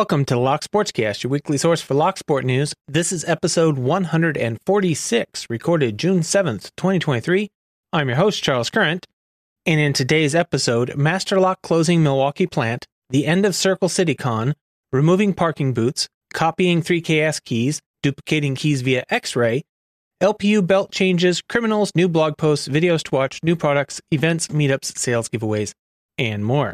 Welcome to Lock Sportscast, your weekly source for Lock Sport news. This is episode 146, recorded June 7th, 2023. I'm your host, Charles Current. And in today's episode, Master Lock closing Milwaukee plant, the end of Circle City Con, removing parking boots, copying 3KS keys, duplicating keys via X ray, LPU belt changes, criminals, new blog posts, videos to watch, new products, events, meetups, sales giveaways, and more.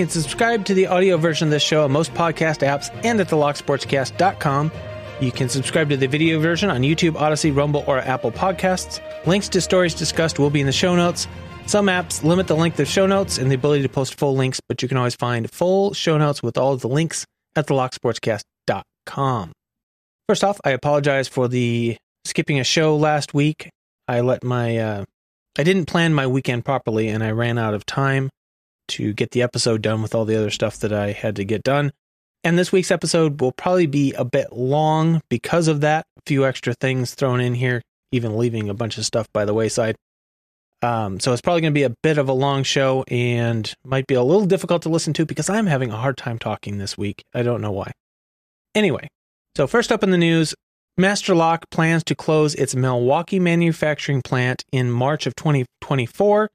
Can subscribe to the audio version of this show on most podcast apps and at thelocksportscast.com. You can subscribe to the video version on YouTube, Odysee, Rumble, or Apple Podcasts. Links to stories discussed will be in the show notes. Some apps limit the length of show notes and the ability to post full links, but you can always find full show notes with all of the links at thelocksportscast.com. First off, I apologize for the skipping a show last week. I let my uh, I didn't plan my weekend properly and I ran out of time to get the episode done with all the other stuff that I had to get done. And this week's episode will probably be a bit long because of that. A few extra things thrown in here, even leaving a bunch of stuff by the wayside. Um, so it's probably going to be a bit of a long show and might be a little difficult to listen to because I'm having a hard time talking this week. I don't know why. Anyway, so first up in the news, Master Lock plans to close its Milwaukee manufacturing plant in March of 2024.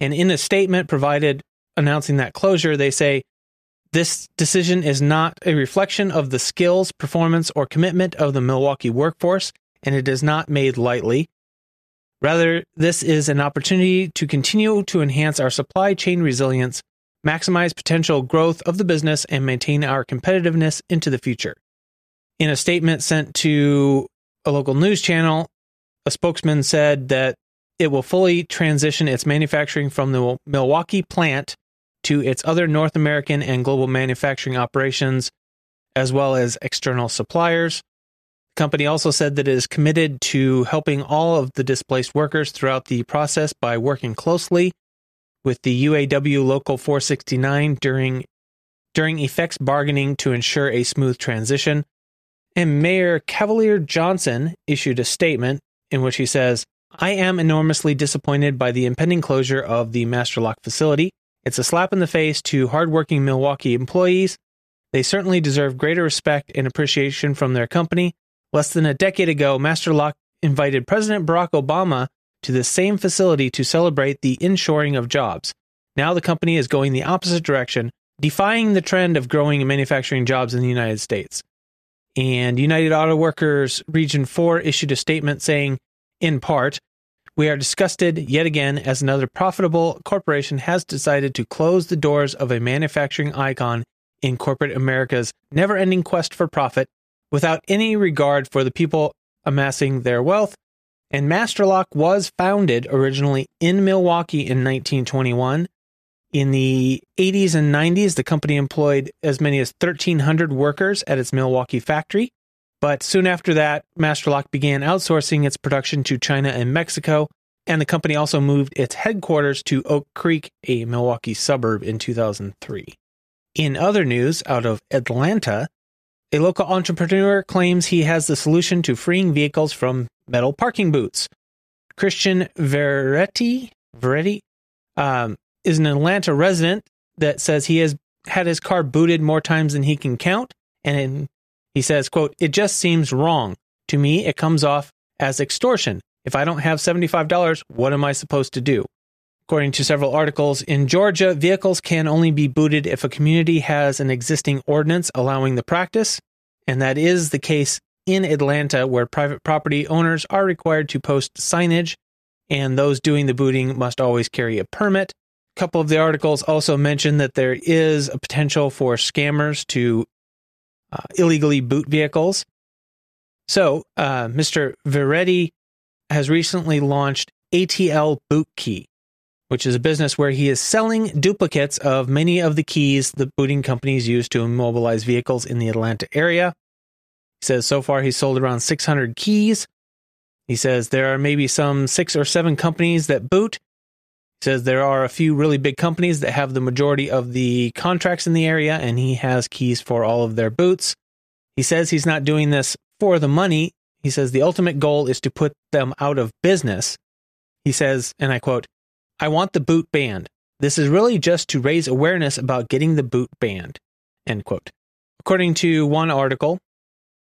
And in a statement provided announcing that closure, they say this decision is not a reflection of the skills, performance, or commitment of the Milwaukee workforce, and it is not made lightly. Rather, this is an opportunity to continue to enhance our supply chain resilience, maximize potential growth of the business, and maintain our competitiveness into the future. In a statement sent to a local news channel, a spokesman said that it will fully transition its manufacturing from the Milwaukee plant to its other North American and global manufacturing operations, as well as external suppliers. The company also said that it is committed to helping all of the displaced workers throughout the process by working closely with the UAW Local 469 during during effects bargaining to ensure a smooth transition. And Mayor Cavalier Johnson issued a statement in which he says, I am enormously disappointed by the impending closure of the Masterlock facility. It's a slap in the face to hardworking Milwaukee employees. They certainly deserve greater respect and appreciation from their company. Less than a decade ago, Master Lock invited President Barack Obama to the same facility to celebrate the inshoring of jobs. Now the company is going the opposite direction, defying the trend of growing manufacturing jobs in the United States. And United Auto Workers Region 4 issued a statement saying, in part, we are disgusted yet again as another profitable corporation has decided to close the doors of a manufacturing icon in corporate America's never ending quest for profit without any regard for the people amassing their wealth. And Masterlock was founded originally in Milwaukee in 1921. In the 80s and 90s, the company employed as many as 1,300 workers at its Milwaukee factory. But soon after that, Masterlock began outsourcing its production to China and Mexico, and the company also moved its headquarters to Oak Creek, a Milwaukee suburb, in 2003. In other news out of Atlanta, a local entrepreneur claims he has the solution to freeing vehicles from metal parking boots. Christian Veretti, Veretti um, is an Atlanta resident that says he has had his car booted more times than he can count, and in he says, quote, it just seems wrong. To me, it comes off as extortion. If I don't have $75, what am I supposed to do? According to several articles, in Georgia, vehicles can only be booted if a community has an existing ordinance allowing the practice, and that is the case in Atlanta, where private property owners are required to post signage, and those doing the booting must always carry a permit. A couple of the articles also mention that there is a potential for scammers to uh, illegally boot vehicles. So, uh, Mr. Veretti has recently launched ATL Boot Key, which is a business where he is selling duplicates of many of the keys the booting companies use to immobilize vehicles in the Atlanta area. He says so far he's sold around 600 keys. He says there are maybe some six or seven companies that boot, says there are a few really big companies that have the majority of the contracts in the area, and he has keys for all of their boots. He says he's not doing this for the money. He says the ultimate goal is to put them out of business. He says, and I quote, I want the boot banned. This is really just to raise awareness about getting the boot banned. End quote. According to one article,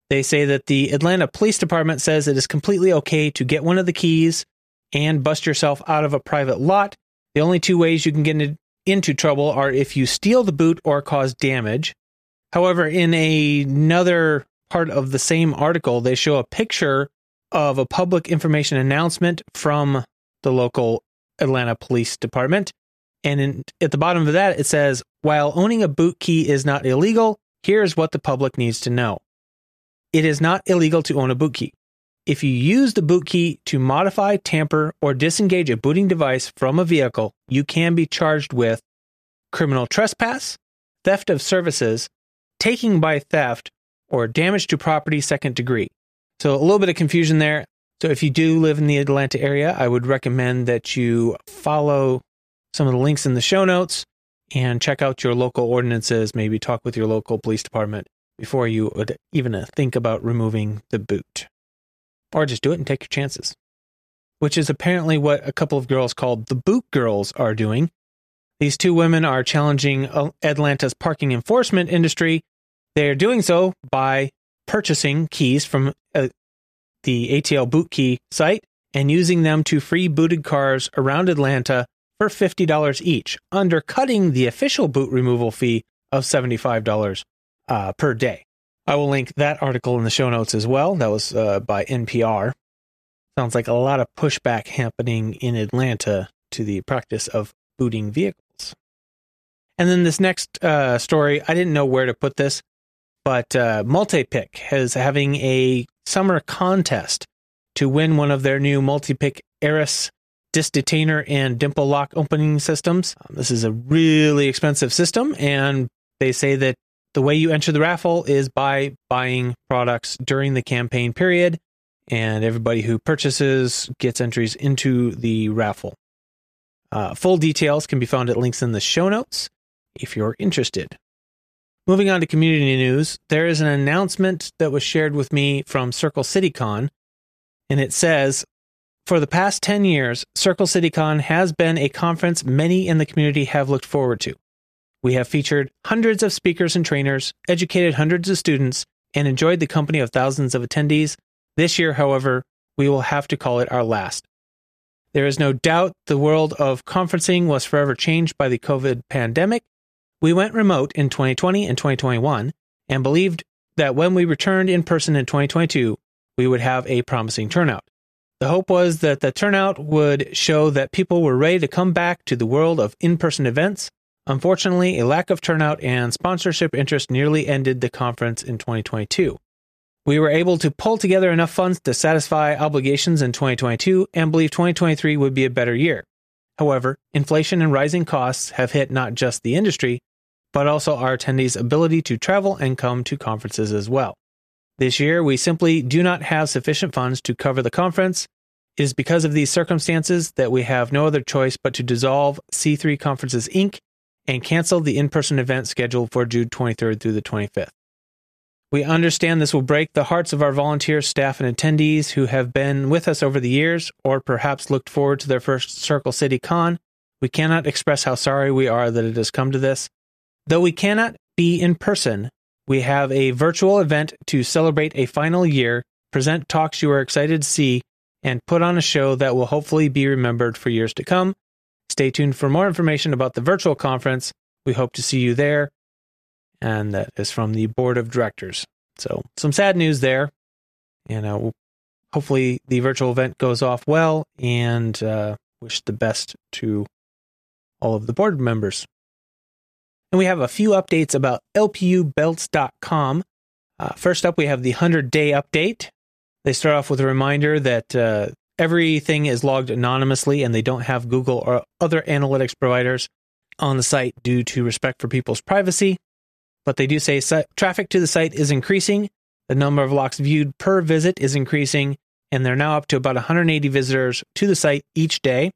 they say that the Atlanta Police Department says it is completely okay to get one of the keys and bust yourself out of a private lot. The only two ways you can get into trouble are if you steal the boot or cause damage. However, in a, another part of the same article, they show a picture of a public information announcement from the local Atlanta Police Department. And in, at the bottom of that, it says, while owning a boot key is not illegal, here's what the public needs to know. It is not illegal to own a boot key. If you use the boot key to modify, tamper, or disengage a booting device from a vehicle, you can be charged with criminal trespass, theft of services, taking by theft, or damage to property second degree. So a little bit of confusion there. So if you do live in the Atlanta area, I would recommend that you follow some of the links in the show notes and check out your local ordinances, maybe talk with your local police department before you would even think about removing the boot or just do it and take your chances. Which is apparently what a couple of girls called the Boot Girls are doing. These two women are challenging Atlanta's parking enforcement industry. They are doing so by purchasing keys from uh, the ATL Boot Key site and using them to free booted cars around Atlanta for $50 each, undercutting the official boot removal fee of $75 uh, per day. I will link that article in the show notes as well. That was uh, by NPR. Sounds like a lot of pushback happening in Atlanta to the practice of booting vehicles. And then this next uh, story, I didn't know where to put this, but uh, Multipick is having a summer contest to win one of their new Multipick Eris disc detainer and dimple lock opening systems. Um, this is a really expensive system, and they say that the way you enter the raffle is by buying products during the campaign period, and everybody who purchases gets entries into the raffle. Uh, full details can be found at links in the show notes if you're interested. Moving on to community news, there is an announcement that was shared with me from Circle CityCon, and it says For the past 10 years, Circle CityCon has been a conference many in the community have looked forward to. We have featured hundreds of speakers and trainers, educated hundreds of students, and enjoyed the company of thousands of attendees. This year, however, we will have to call it our last. There is no doubt the world of conferencing was forever changed by the COVID pandemic. We went remote in 2020 and 2021 and believed that when we returned in person in 2022, we would have a promising turnout. The hope was that the turnout would show that people were ready to come back to the world of in person events Unfortunately, a lack of turnout and sponsorship interest nearly ended the conference in 2022. We were able to pull together enough funds to satisfy obligations in 2022 and believe 2023 would be a better year. However, inflation and rising costs have hit not just the industry, but also our attendees' ability to travel and come to conferences as well. This year, we simply do not have sufficient funds to cover the conference. It is because of these circumstances that we have no other choice but to dissolve C3 Conferences Inc and canceled the in person event scheduled for June 23rd through the 25th. We understand this will break the hearts of our volunteers, staff, and attendees who have been with us over the years or perhaps looked forward to their first Circle City Con. We cannot express how sorry we are that it has come to this. Though we cannot be in person, we have a virtual event to celebrate a final year, present talks you are excited to see, and put on a show that will hopefully be remembered for years to come. Stay tuned for more information about the virtual conference. We hope to see you there. And that is from the board of directors. So, some sad news there. You know, hopefully the virtual event goes off well and uh, wish the best to all of the board members. And we have a few updates about lpubelts.com. Uh, first up, we have the 100 day update. They start off with a reminder that uh, Everything is logged anonymously, and they don't have Google or other analytics providers on the site due to respect for people's privacy. But they do say traffic to the site is increasing. The number of locks viewed per visit is increasing, and they're now up to about 180 visitors to the site each day.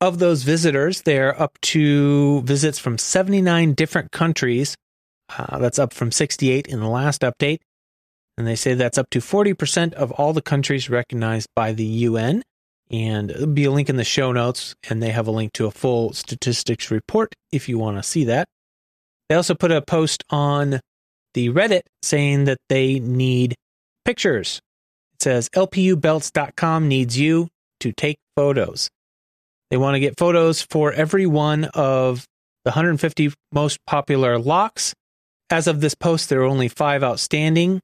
of those visitors, they're up to visits from 79 different countries. Uh, that's up from 68 in the last update. And they say that's up to 40% of all the countries recognized by the UN. And there'll be a link in the show notes, and they have a link to a full statistics report if you want to see that. They also put a post on the Reddit saying that they need pictures. It says lpubelts.com needs you to take photos. They want to get photos for every one of the 150 most popular locks. As of this post, there are only five outstanding,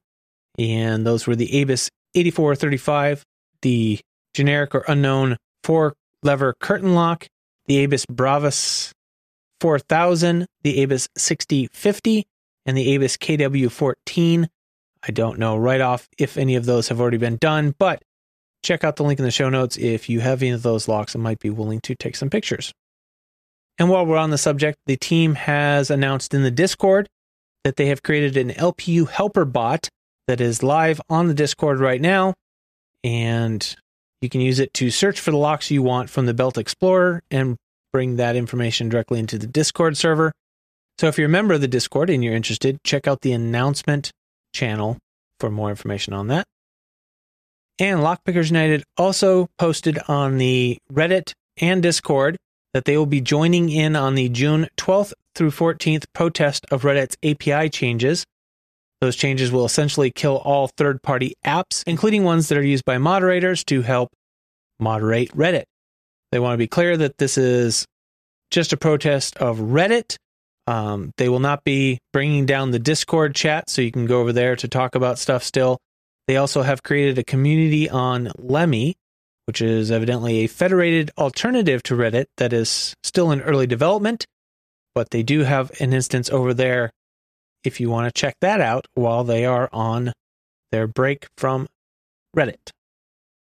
and those were the Abus 8435, the generic or unknown four lever curtain lock, the Abus Bravus 4000, the Abus 6050, and the Abus KW14. I don't know right off if any of those have already been done, but check out the link in the show notes if you have any of those locks and might be willing to take some pictures. And while we're on the subject, the team has announced in the Discord that they have created an LPU helper bot that is live on the Discord right now. And you can use it to search for the locks you want from the Belt Explorer and bring that information directly into the Discord server. So if you're a member of the Discord and you're interested, check out the announcement channel for more information on that. And Lockpickers United also posted on the Reddit and Discord that they will be joining in on the June 12th through 14th protest of Reddit's API changes. Those changes will essentially kill all third party apps, including ones that are used by moderators to help moderate Reddit. They want to be clear that this is just a protest of Reddit. Um, they will not be bringing down the Discord chat, so you can go over there to talk about stuff still. They also have created a community on Lemmy, which is evidently a federated alternative to Reddit that is still in early development, but they do have an instance over there if you want to check that out while they are on their break from Reddit.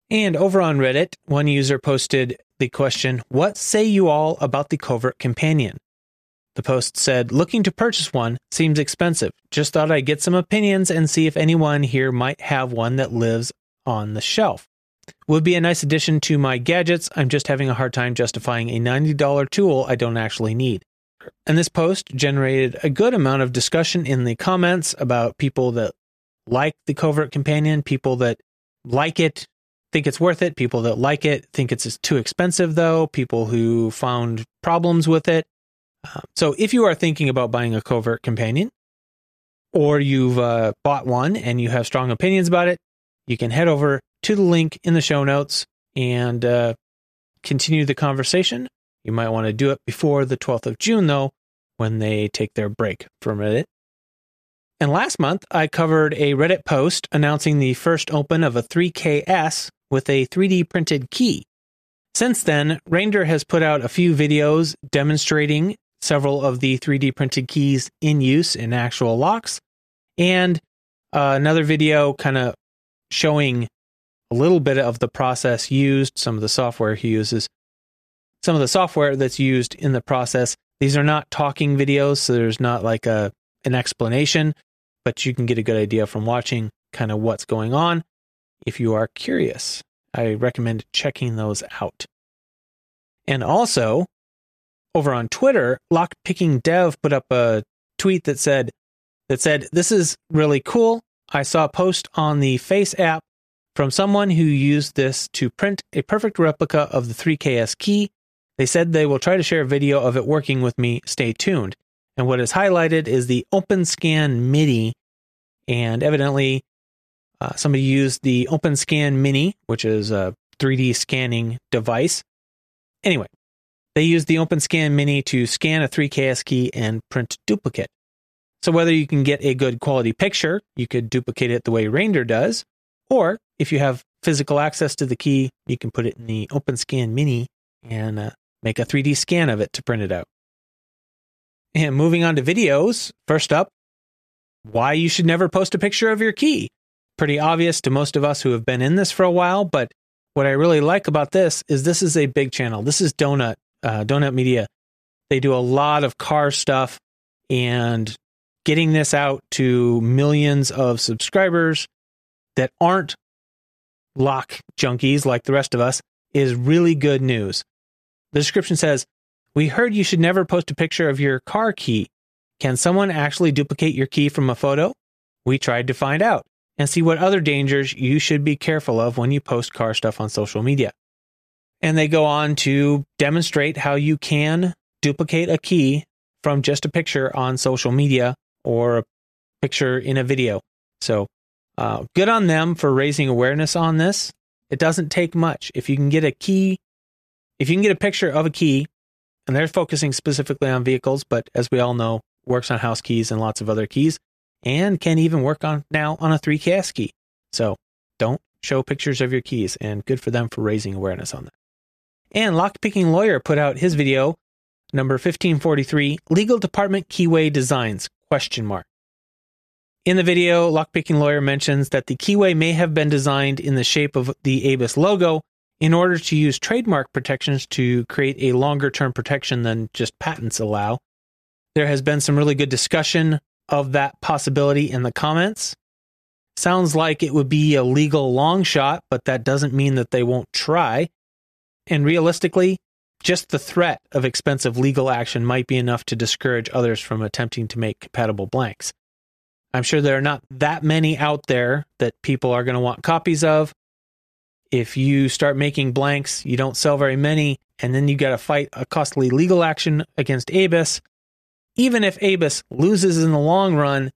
And over on Reddit, one user posted the question, What say you all about the Covert Companion? The post said, Looking to purchase one seems expensive. Just thought I'd get some opinions and see if anyone here might have one that lives on the shelf. Would be a nice addition to my gadgets. I'm just having a hard time justifying a $90 tool I don't actually need. And this post generated a good amount of discussion in the comments about people that like the Covert Companion, people that like it, think it's worth it, people that like it, think it's too expensive though, people who found problems with it. Uh, so if you are thinking about buying a covert companion, or you've uh, bought one and you have strong opinions about it, you can head over to the link in the show notes and uh, continue the conversation. You might want to do it before the 12th of June, though, when they take their break from Reddit. And last month, I covered a Reddit post announcing the first open of a 3KS with a 3D printed key. Since then, Rainder has put out a few videos demonstrating several of the 3D printed keys in use in actual locks, and uh, another video kind of showing a little bit of the process used, some of the software he uses, some of the software that's used in the process. These are not talking videos, so there's not like a an explanation, but you can get a good idea from watching kind of what's going on if you are curious. I recommend checking those out. And also, over on Twitter, Lockpicking Dev put up a tweet that said that said, "This is really cool. I saw a post on the Face app from someone who used this to print a perfect replica of the 3KS key. They said they will try to share a video of it working with me. Stay tuned." And what is highlighted is the OpenScan Mini, and evidently uh, somebody used the OpenScan Mini, which is a 3D scanning device. Anyway, they used the OpenScan Mini to scan a 3KS key and print duplicate. So whether you can get a good quality picture, you could duplicate it the way Rainder does, or if you have physical access to the key, you can put it in the OpenScan Mini and uh, make a 3D scan of it to print it out. And moving on to videos, first up, why you should never post a picture of your key pretty obvious to most of us who have been in this for a while. But what I really like about this is this is a big channel. This is Donut, uh, Donut Media. They do a lot of car stuff and getting this out to millions of subscribers that aren't lock junkies like the rest of us is really good news. The description says, We heard you should never post a picture of your car key. Can someone actually duplicate your key from a photo? We tried to find out and see what other dangers you should be careful of when you post car stuff on social media. And they go on to demonstrate how you can duplicate a key from just a picture on social media or a picture in a video. So, uh, good on them for raising awareness on this. It doesn't take much. If you can get a key, if you can get a picture of a key, and they're focusing specifically on vehicles, but as we all know, works on house keys and lots of other keys, and can even work on now on a 3KS key. So don't show pictures of your keys, and good for them for raising awareness on that. And Lockpicking Lawyer put out his video number 1543 Legal Department Keyway Designs question mark. In the video, Lockpicking Lawyer mentions that the keyway may have been designed in the shape of the ABUS logo in order to use trademark protections to create a longer term protection than just patents allow. There has been some really good discussion of that possibility in the comments. Sounds like it would be a legal long shot, but that doesn't mean that they won't try. And realistically, just the threat of expensive legal action might be enough to discourage others from attempting to make compatible blanks. I'm sure there are not that many out there that people are going to want copies of. If you start making blanks, you don't sell very many, and then you got to fight a costly legal action against ABUS. Even if ABUS loses in the long run,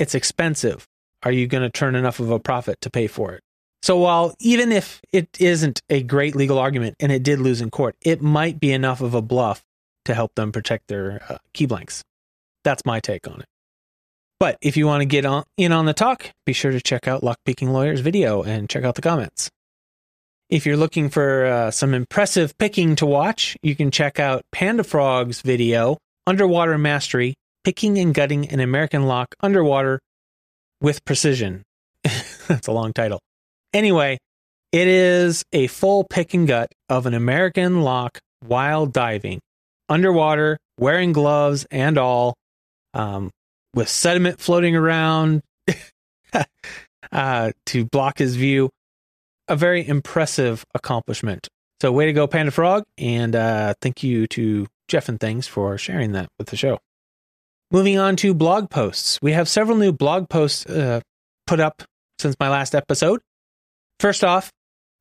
it's expensive. Are you going to turn enough of a profit to pay for it? So while even if it isn't a great legal argument and it did lose in court, it might be enough of a bluff to help them protect their uh, key blanks. That's my take on it. But if you want to get on, in on the talk, be sure to check out Lockpicking Lawyer's video and check out the comments. If you're looking for uh, some impressive picking to watch, you can check out Panda Frog's video, Underwater Mastery, Picking and Gutting an American Lock Underwater with Precision. That's a long title. Anyway, it is a full pick and gut of an American lock while diving, underwater, wearing gloves and all. Um, with sediment floating around uh, to block his view. A very impressive accomplishment. So, way to go, Panda Frog. And uh, thank you to Jeff and Things for sharing that with the show. Moving on to blog posts. We have several new blog posts uh, put up since my last episode. First off,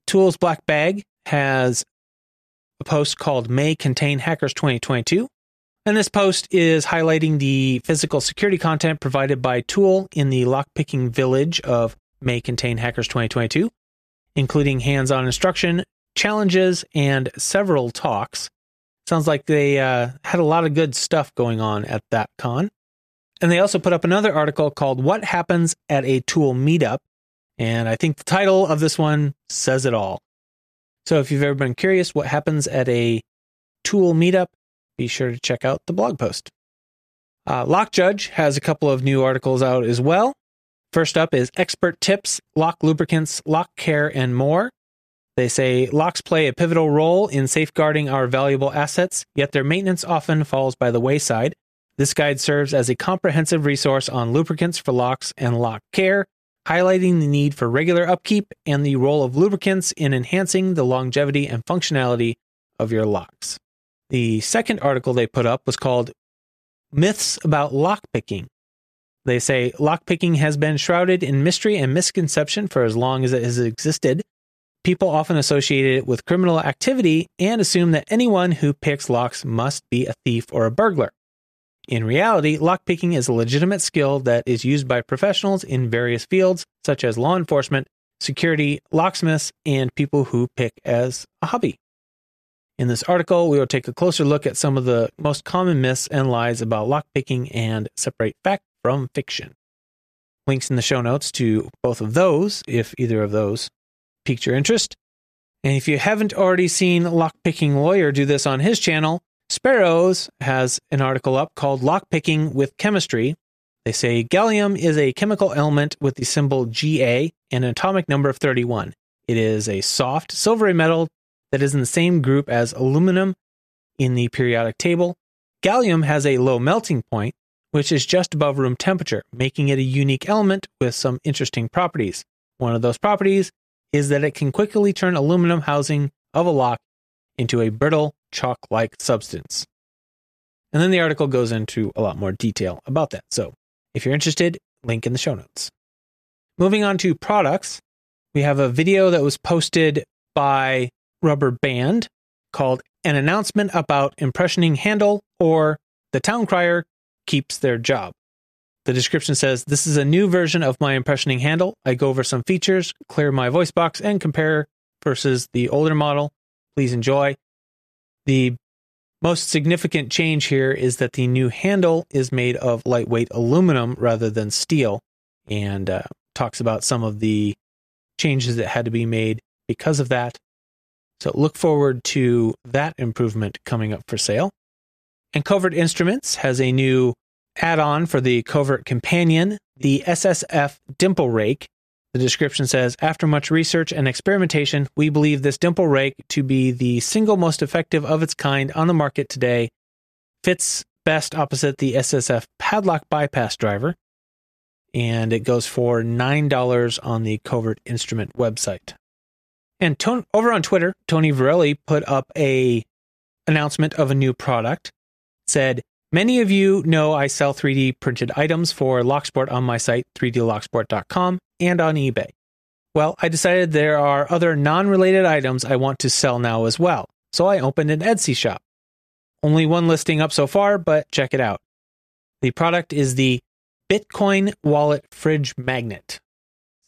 TOOOL's Black Bag has a post called May Contain Hackers 2022. And this post is highlighting the physical security content provided by TOOOL in the lockpicking village of May Contain Hackers 2022, including hands on instruction, challenges, and several talks. Sounds like they uh, had a lot of good stuff going on at that con. And they also put up another article called What Happens at a TOOOL Meetup. And I think the title of this one says it all. So if you've ever been curious what happens at a TOOOL meetup, be sure to check out the blog post. Uh, Lock Judge has a couple of new articles out as well. First up is Expert Tips, Lock Lubricants, Lock Care, and more. They say locks play a pivotal role in safeguarding our valuable assets, yet their maintenance often falls by the wayside. This guide serves as a comprehensive resource on lubricants for locks and lock care, highlighting the need for regular upkeep and the role of lubricants in enhancing the longevity and functionality of your locks. The second article they put up was called Myths About Lockpicking. They say lockpicking has been shrouded in mystery and misconception for as long as it has existed. People often associate it with criminal activity and assume that anyone who picks locks must be a thief or a burglar. In reality, lockpicking is a legitimate skill that is used by professionals in various fields, such as law enforcement, security, locksmiths, and people who pick as a hobby. In this article, we will take a closer look at some of the most common myths and lies about lockpicking and separate fact from fiction. Links in the show notes to both of those, if either of those piqued your interest. And if you haven't already seen Lockpicking Lawyer do this on his channel, Sparrows has an article up called Lockpicking with Chemistry. They say gallium is a chemical element with the symbol Ga and an atomic number of 31. It is a soft, silvery metal that is in the same group as aluminum in the periodic table. Gallium has a low melting point, which is just above room temperature, making it a unique element with some interesting properties. One of those properties is that it can quickly turn aluminum housing of a lock into a brittle chalk like substance. And then the article goes into a lot more detail about that. So if you're interested, link in the show notes. Moving on to products, we have a video that was posted by Rubber Band called An Announcement About Impressioning Handle or The Town Crier Keeps Their Job. The description says, This is a new version of my impressioning handle. I go over some features, clear my voice box, and compare versus the older model. Please enjoy. The most significant change here is that the new handle is made of lightweight aluminum rather than steel and uh, talks about some of the changes that had to be made because of that. So look forward to that improvement coming up for sale. And Covert Instruments has a new add on for the Covert Companion, the SSF Dimple Rake. The description says After much research and experimentation, we believe this dimple rake to be the single most effective of its kind on the market today. Fits best opposite the SSF padlock bypass driver. And it goes for $9 on the Covert Instrument website. And to- over on Twitter, Tony Varelli put up a announcement of a new product. Said, Many of you know I sell 3D printed items for Locksport on my site, 3dlocksport.com, and on eBay. Well, I decided there are other non related items I want to sell now as well, so I opened an Etsy shop. Only one listing up so far, but check it out. The product is the Bitcoin Wallet Fridge Magnet.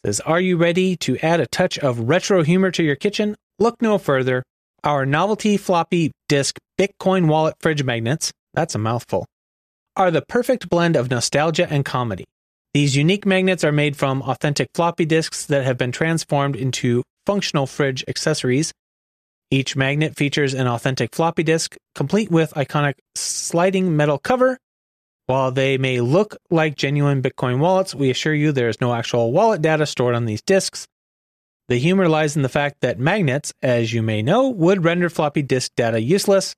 It says, Are you ready to add a touch of retro humor to your kitchen? Look no further. Our novelty floppy disk Bitcoin Wallet Fridge Magnets that's a mouthful, are the perfect blend of nostalgia and comedy. These unique magnets are made from authentic floppy disks that have been transformed into functional fridge accessories. Each magnet features an authentic floppy disk, complete with iconic sliding metal cover. While they may look like genuine Bitcoin wallets, we assure you there is no actual wallet data stored on these disks. The humor lies in the fact that magnets, as you may know, would render floppy disk data useless,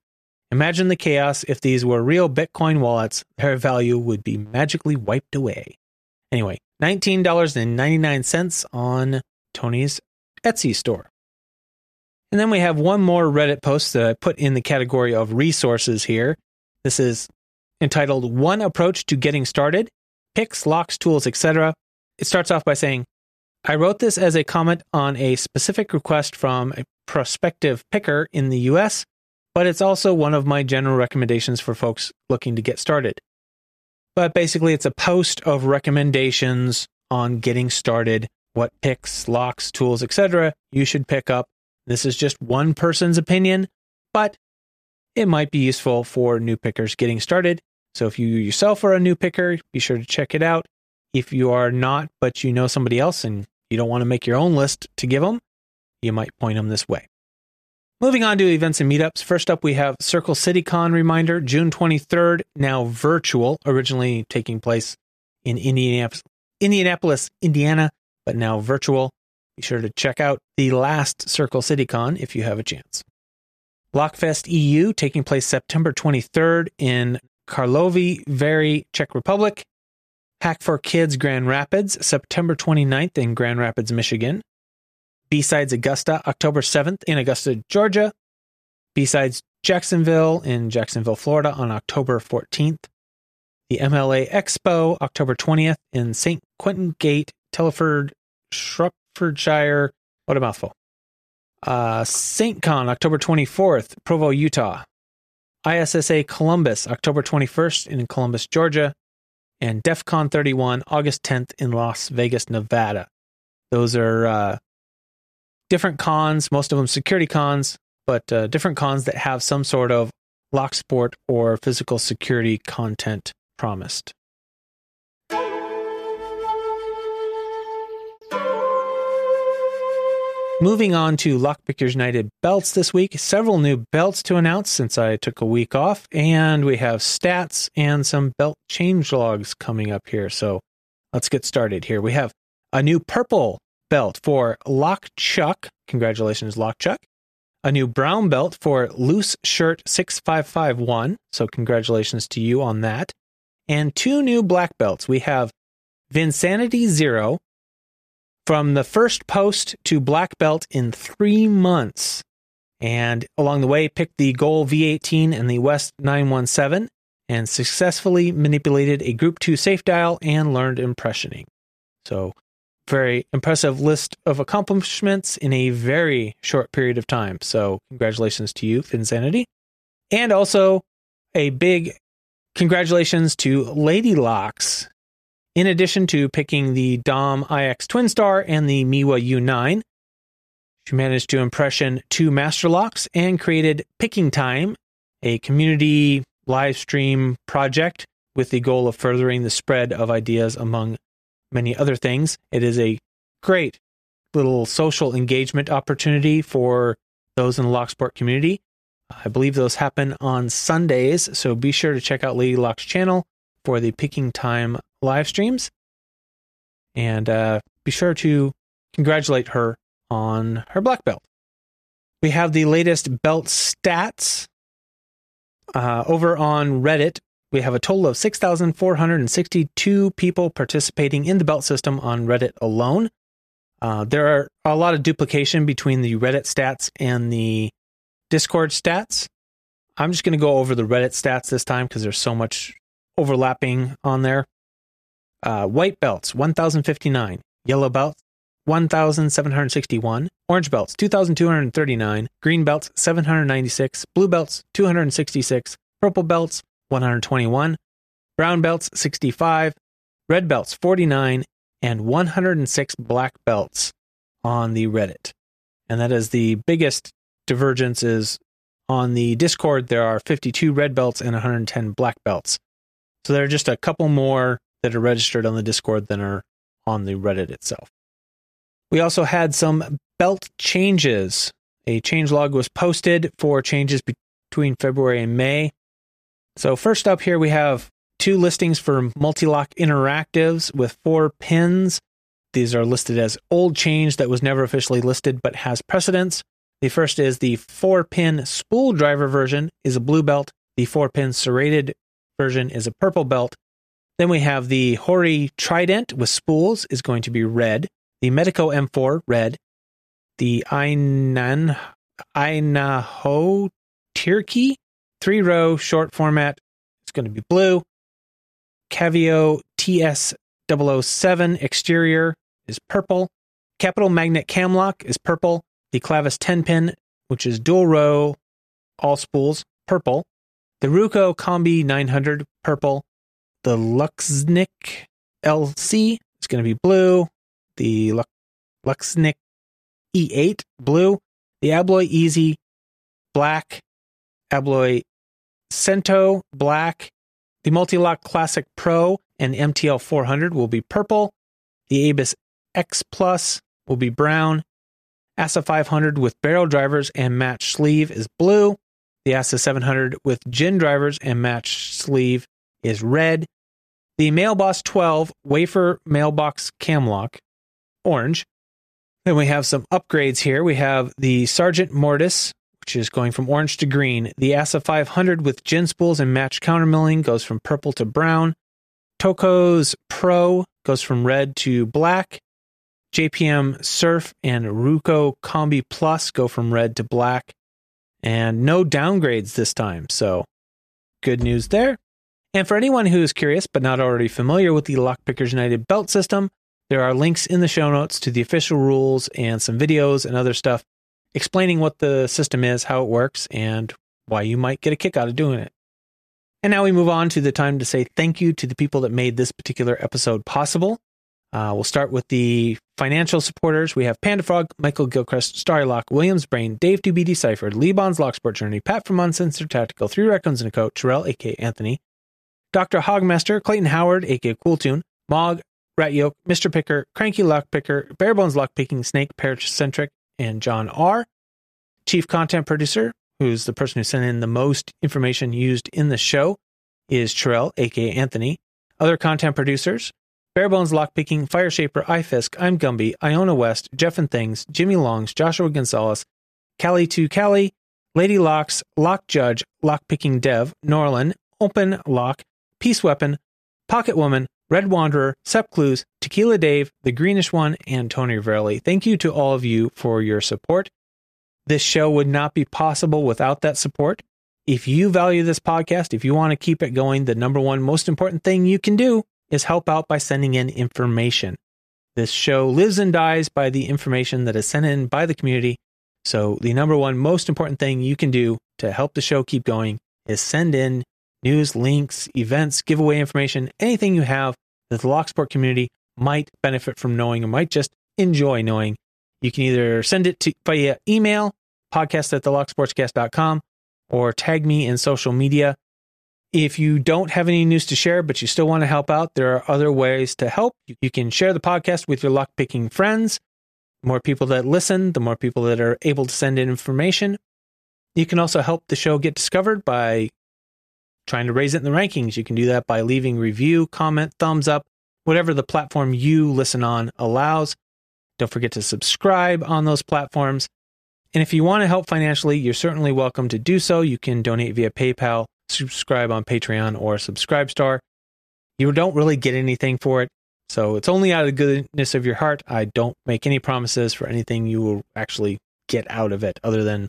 Imagine the chaos if these were real Bitcoin wallets, their value would be magically wiped away. Anyway, $19.99 on Tony's Etsy store. And then we have one more Reddit post that I put in the category of resources here. This is entitled One Approach to Getting Started Picks, Locks, Tools, etc. It starts off by saying, I wrote this as a comment on a specific request from a prospective picker in the US but it's also one of my general recommendations for folks looking to get started. But basically, it's a post of recommendations on getting started, what picks, locks, tools, etc. you should pick up. This is just one person's opinion, but it might be useful for new pickers getting started. So if you yourself are a new picker, be sure to check it out. If you are not, but you know somebody else and you don't want to make your own list to give them, you might point them this way. Moving on to events and meetups. First up, we have Circle City Con reminder, June 23rd, now virtual, originally taking place in Indianapolis, Indiana, but now virtual. Be sure to check out the last Circle City Con if you have a chance. Blockfest EU taking place September 23rd in Karlovy Vary, Czech Republic. Hak4Kidz Grand Rapids, September 29th in Grand Rapids, Michigan. B-Sides Augusta, October 7th in Augusta, Georgia. B-Sides Jacksonville in Jacksonville, Florida on October 14th. The MLA Expo, October 20th in St. Quentin Gate, Telford, Shropshire. What a mouthful. Uh, SAINTCON, October 24th, Provo, Utah. ISSA Columbus, October 21st in Columbus, Georgia. And DEF CON 31, August 10th in Las Vegas, Nevada. Those are uh, different cons, most of them security cons, but uh, different cons that have some sort of lock sport or physical security content promised. Moving on to Lockpickers United belts this week. Several new belts to announce since I took a week off, and we have stats and some belt change logs coming up here. So let's get started here. We have a new purple belt for Lock Chuck. Congratulations, Lock Chuck. A new brown belt for Loose Shirt 6551. So, congratulations to you on that. And two new black belts. We have Vinsanity Zero from the first post to black belt in three months. And along the way, picked the Goal V18 and the West 917 and successfully manipulated a Group 2 safe dial and learned impressioning. So, very impressive list of accomplishments in a very short period of time. So, congratulations to you, Finsanity. And also a big congratulations to Lady Locks. In addition to picking the Dom IX Twin Star and the Miwa U9, she managed to impression two master locks and created Picking Time, a community live stream project with the goal of furthering the spread of ideas among many other things. It is a great little social engagement opportunity for those in the Locksport community. I believe those happen on Sundays, so be sure to check out Lady Lock's channel for the Picking Time live streams. And uh, be sure to congratulate her on her black belt. We have the latest belt stats. Uh, over on Reddit, we have a total of 6,462 people participating in the belt system on Reddit alone. Uh, there are a lot of duplication between the Reddit stats and the Discord stats. I'm just going to go over the Reddit stats this time because there's so much overlapping on there. Uh, white belts, 1,059. Yellow belts, 1,761. Orange belts, 2,239. Green belts, 796. Blue belts, 266. Purple belts, 121. Brown belts, 65. Red belts, 49. And 106 black belts on the Reddit. And that is the biggest divergence is on the Discord, there are 52 red belts and 110 black belts. So there are just a couple more that are registered on the Discord than are on the Reddit itself. We also had some belt changes. A change log was posted for changes between February and May. So, first up here, we have two listings for multi-lock interactives with four pins. These are listed as old change that was never officially listed but has precedence. The first is the four pin spool driver version is a blue belt. The four pin serrated version is a purple belt. Then we have the Hori Trident with spools is going to be red the Medeco M4 red, the Einan Einaho Turkey three row short format it's going to be blue. Cavio TS 007 exterior is purple. Capital Magnet Camlock is purple. The Clavis 10 pin, which is dual row, all spools, purple. The Ruco Combi 900, purple. The Luxnick LC is going to be blue the Luxnick E8 blue, the Abloy Easy black, Abloy Cento black, the Multilock Classic Pro and MTL 400 will be purple, the Abus X Plus will be brown, ASA 500 with barrel drivers and match sleeve is blue, the ASA 700 with gin drivers and match sleeve is red, the Mailboss 12 wafer mailbox camlock orange. Then we have some upgrades here. We have the Sargent Mortise, which is going from orange to green. The ASA 500 with gin spools and match countermilling goes from purple to brown. Tokoz Pro goes from red to black. JPM Surf and Ruco Combi Plus go from red to black. And no downgrades this time. So good news there. And for anyone who is curious but not already familiar with the Lockpickers United belt system, there are links in the show notes to the official rules and some videos and other stuff explaining what the system is, how it works, and why you might get a kick out of doing it. And now we move on to the time to say thank you to the people that made this particular episode possible. Uh, we'll start with the financial supporters. We have Panda Frog, Michael Gilchrist, Starlock, Williams Brain, Dave to be deciphered, Lee Bond's Locksport Journey, Pat from Uncensored Tactical, Three Raccoons and a Coat, Terrell, aka Anthony, Dr. Hogmaster, Clayton Howard, aka Cooltune, Mog, Rat Yoke, Mr. Picker, Cranky Lockpicker, Barebones Lockpicking, Snake, Paracentric, and John R. Chief Content Producer, who's the person who sent in the most information used in the show, is Terrell, aka Anthony. Other content producers, Barebones Lockpicking, Fireshaper, iFisk, I'm Gumby, Iona West, Jeff and Things, Jimmy Longs, Joshua Gonzalez, Callie to Callie, Lady Locks, Lock Judge, Lockpicking Dev, Norlin, Open Lock, Peace Weapon, Pocket Woman, Red Wanderer, Sep Clues, Tequila Dave, The Greenish One, and Tony Verley. Thank you to all of you for your support. This show would not be possible without that support. If you value this podcast, if you want to keep it going, the number one most important thing you can do is help out by sending in information. This show lives and dies by the information that is sent in by the community. So, the number one most important thing you can do to help the show keep going is send in news, links, events, giveaway information, anything you have that the Locksport community might benefit from knowing or might just enjoy knowing. You can either send it to via email, podcast at thelocksportscast.com, or tag me in social media. If you don't have any news to share, but you still want to help out, there are other ways to help. You can share the podcast with your lockpicking friends. The more people that listen, the more people that are able to send in information. You can also help the show get discovered by trying to raise it in the rankings. You can do that by leaving review, comment, thumbs up, whatever the platform you listen on allows. Don't forget to subscribe on those platforms. And if you want to help financially, you're certainly welcome to do so. You can donate via PayPal, subscribe on Patreon or Subscribestar. You don't really get anything for it. So it's only out of the goodness of your heart. I don't make any promises for anything you will actually get out of it other than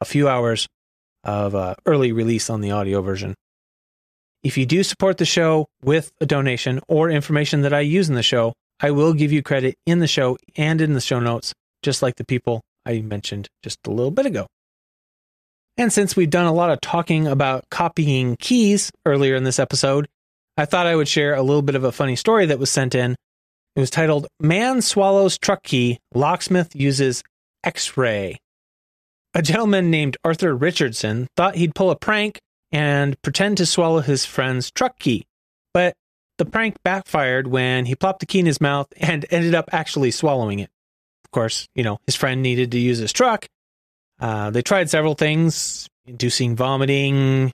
a few hours of uh, early release on the audio version. If you do support the show with a donation or information that I use in the show, I will give you credit in the show and in the show notes, just like the people I mentioned just a little bit ago. And since we've done a lot of talking about copying keys earlier in this episode, I thought I would share a little bit of a funny story that was sent in. It was titled Man Swallows Truck Key, Locksmith Uses X Ray. A gentleman named Arthur Richardson thought he'd pull a prank and pretend to swallow his friend's truck key. But the prank backfired when he plopped the key in his mouth and ended up actually swallowing it. Of course, you know, his friend needed to use his truck. Uh, they tried several things, inducing vomiting,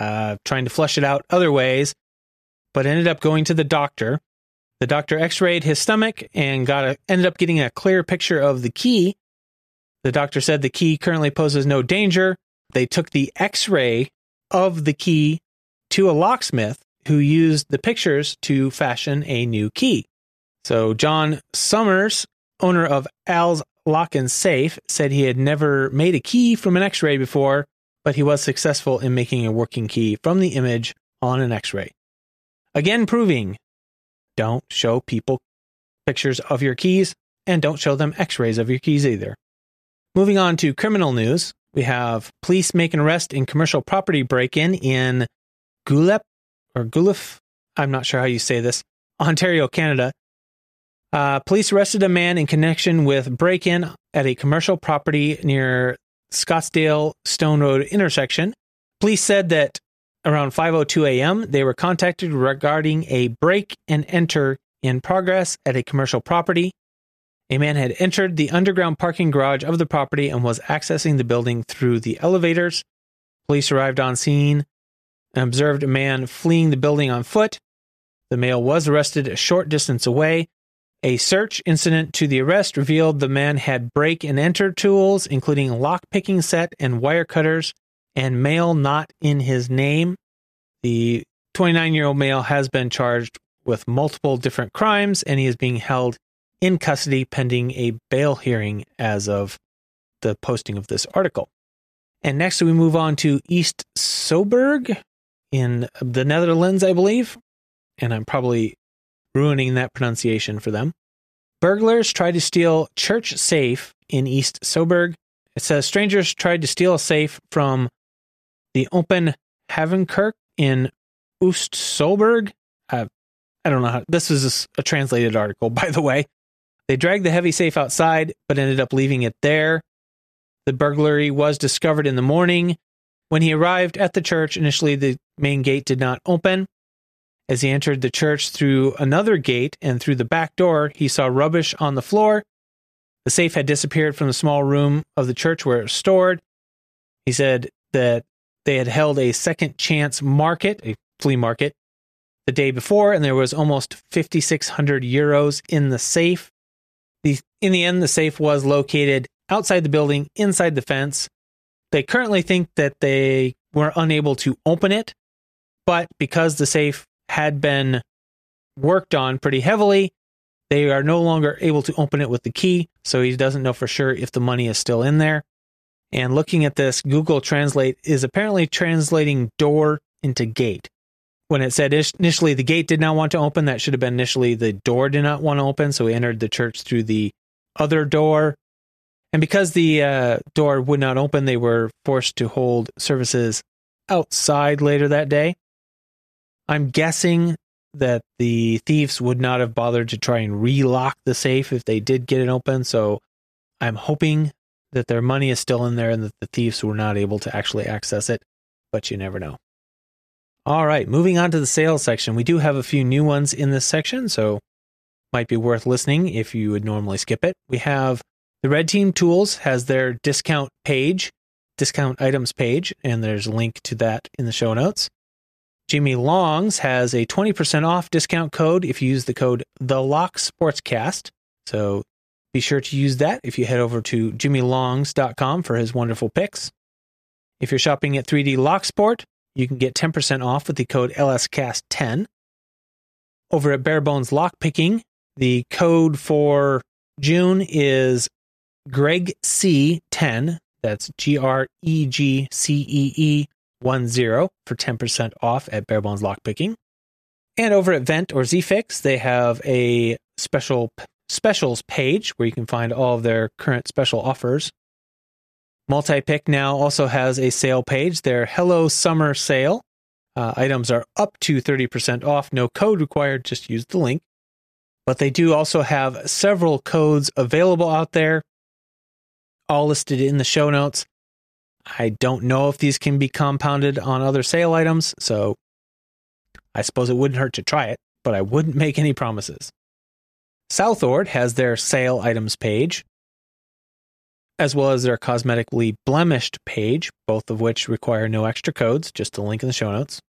uh, trying to flush it out other ways, but ended up going to the doctor. The doctor x-rayed his stomach and got a, ended up getting a clear picture of the key. The doctor said the key currently poses no danger. They took the x-ray of the key to a locksmith who used the pictures to fashion a new key. So John Summers, owner of Al's Lock and Safe, said he had never made a key from an x-ray before, but he was successful in making a working key from the image on an x-ray. Again proving don't show people pictures of your keys and don't show them x-rays of your keys either. Moving on to criminal news, we have police make an arrest in commercial property break-in in Gulep or Gulif. I'm not sure how you say this. Ontario, Canada. Uh, police arrested a man in connection with break-in at a commercial property near Scottsdale Stone Road intersection. Police said that around 5:02 a.m. they were contacted regarding a break and enter in progress at a commercial property. A man had entered the underground parking garage of the property and was accessing the building through the elevators. Police arrived on scene and observed a man fleeing the building on foot. The male was arrested a short distance away. A search incident to the arrest revealed the man had break and enter tools, including lock picking set and wire cutters, and mail not in his name. The 29 year old male has been charged with multiple different crimes and he is being held in custody pending a bail hearing as of the posting of this article. And next we move on to East Soberg in the Netherlands, I believe. And I'm probably ruining that pronunciation for them. Burglars tried to steal church safe in East Soberg. It says strangers tried to steal a safe from the Open Havenkirk in Oostsoberg. Uh, I don't know how this is a translated article, by the way. They dragged the heavy safe outside, but ended up leaving it there. The burglary was discovered in the morning. When he arrived at the church, initially the main gate did not open. As he entered the church through another gate and through the back door, he saw rubbish on the floor. The safe had disappeared from the small room of the church where it was stored. He said that they had held a second chance market, a flea market, the day before, and there was almost 5,600 euros in the safe. The, in the end, the safe was located outside the building, inside the fence. They currently think that they were unable to open it, but because the safe had been worked on pretty heavily, they are no longer able to open it with the key, so he doesn't know for sure if the money is still in there. And looking at this, Google Translate is apparently translating door into gate. When it said initially the gate did not want to open, that should have been initially the door did not want to open. So we entered the church through the other door. And because the uh, door would not open, they were forced to hold services outside later that day. I'm guessing that the thieves would not have bothered to try and relock the safe if they did get it open. So I'm hoping that their money is still in there and that the thieves were not able to actually access it, but you never know. All right, moving on to the sales section. We do have a few new ones in this section, so might be worth listening if you would normally skip it. We have the Red Team Tools has their discount page, discount items page, and there's a link to that in the show notes. Jimmy Longs has a 20% off discount code if you use the code The Locksportscast. So be sure to use that if you head over to jimmylongs.com for his wonderful picks. If you're shopping at 3D Locksport, you can get 10% off with the code LSCast10. Over at Barebones Lockpicking, the code for June is Greg C10. That's G R E G C E E 10 for 10% off at Barebones Lockpicking. And over at Vent or ZFix, they have a special specials page where you can find all of their current special offers. Multipick now also has a sale page. Their Hello Summer sale. Uh, items are up to 30% off. No code required, just use the link. But they do also have several codes available out there, all listed in the show notes. I don't know if these can be compounded on other sale items, so I suppose it wouldn't hurt to try it, but I wouldn't make any promises. Southord has their sale items page, as well as their cosmetically blemished page, both of which require no extra codes, just a link in the show notes.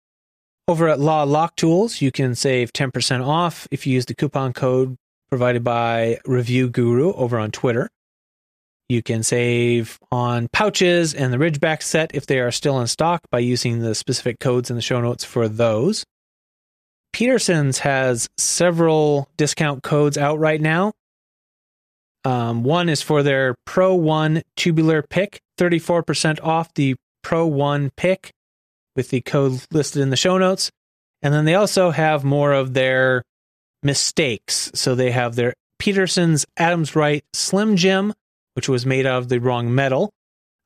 Over at Law Lock Tools, you can save 10% off if you use the coupon code provided by Review Guru over on Twitter. You can save on pouches and the Ridgeback set if they are still in stock by using the specific codes in the show notes for those. Peterson's has several discount codes out right now. Um, one is for their Pro 1 tubular pick, 34% off the Pro 1 pick with the code listed in the show notes. And then they also have more of their mistakes. So they have their Peterson's Adams Rite Slim Jim, which was made out of the wrong metal.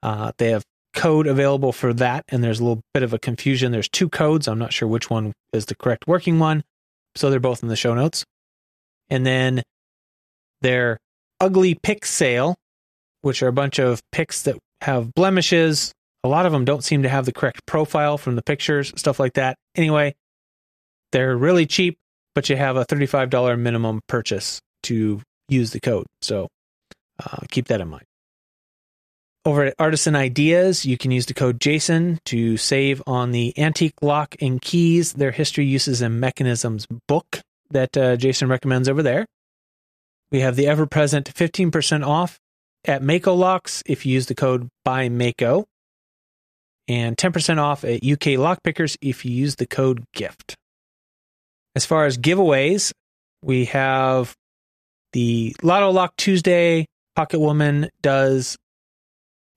Uh, they have code available for that, and there's a little bit of a confusion. There's two codes. I'm not sure which one is the correct working one. So they're both in the show notes. And then their ugly pick sale, which are a bunch of picks that have blemishes. A lot of them don't seem to have the correct profile from the pictures, stuff like that. Anyway, they're really cheap, but you have a $35 minimum purchase to use the code. So uh, keep that in mind. Over at Artisan Ideas, you can use the code JASON to save on the Antique Lock and Keys, their history, uses, and mechanisms book that uh, Jason recommends over there. We have the ever present 15% off at Mako Locks if you use the code by Mako, and 10% off at UK Lockpickers if you use the code GIFT. As far as giveaways, we have the Lotto Lock Tuesday. Pocket Woman does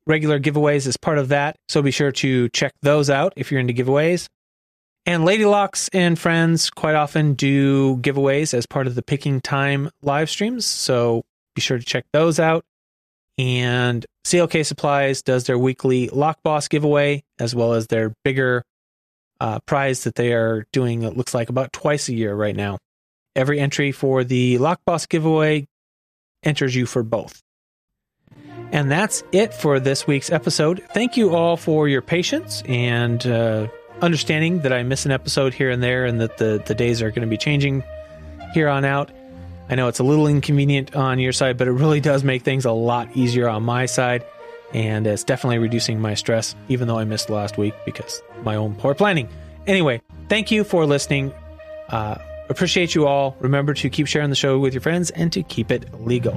regular giveaways as part of that, so be sure to check those out if you're into giveaways. And Lady Locks and friends quite often do giveaways as part of the picking time live streams. So be sure to check those out. And CLK Supplies does their weekly Lock Boss giveaway, as well as their bigger uh, prize that they are doing, it looks like about twice a year right now. Every entry for the Lock Boss giveaway enters you for both. And that's it for this week's episode. Thank you all for your patience and uh, understanding that I miss an episode here and there and that the, the days are going to be changing here on out. I know it's a little inconvenient on your side, but it really does make things a lot easier on my side. And it's definitely reducing my stress, even though I missed last week because my own poor planning. Anyway, thank you for listening. Uh, appreciate you all. Remember to keep sharing the show with your friends and to keep it legal.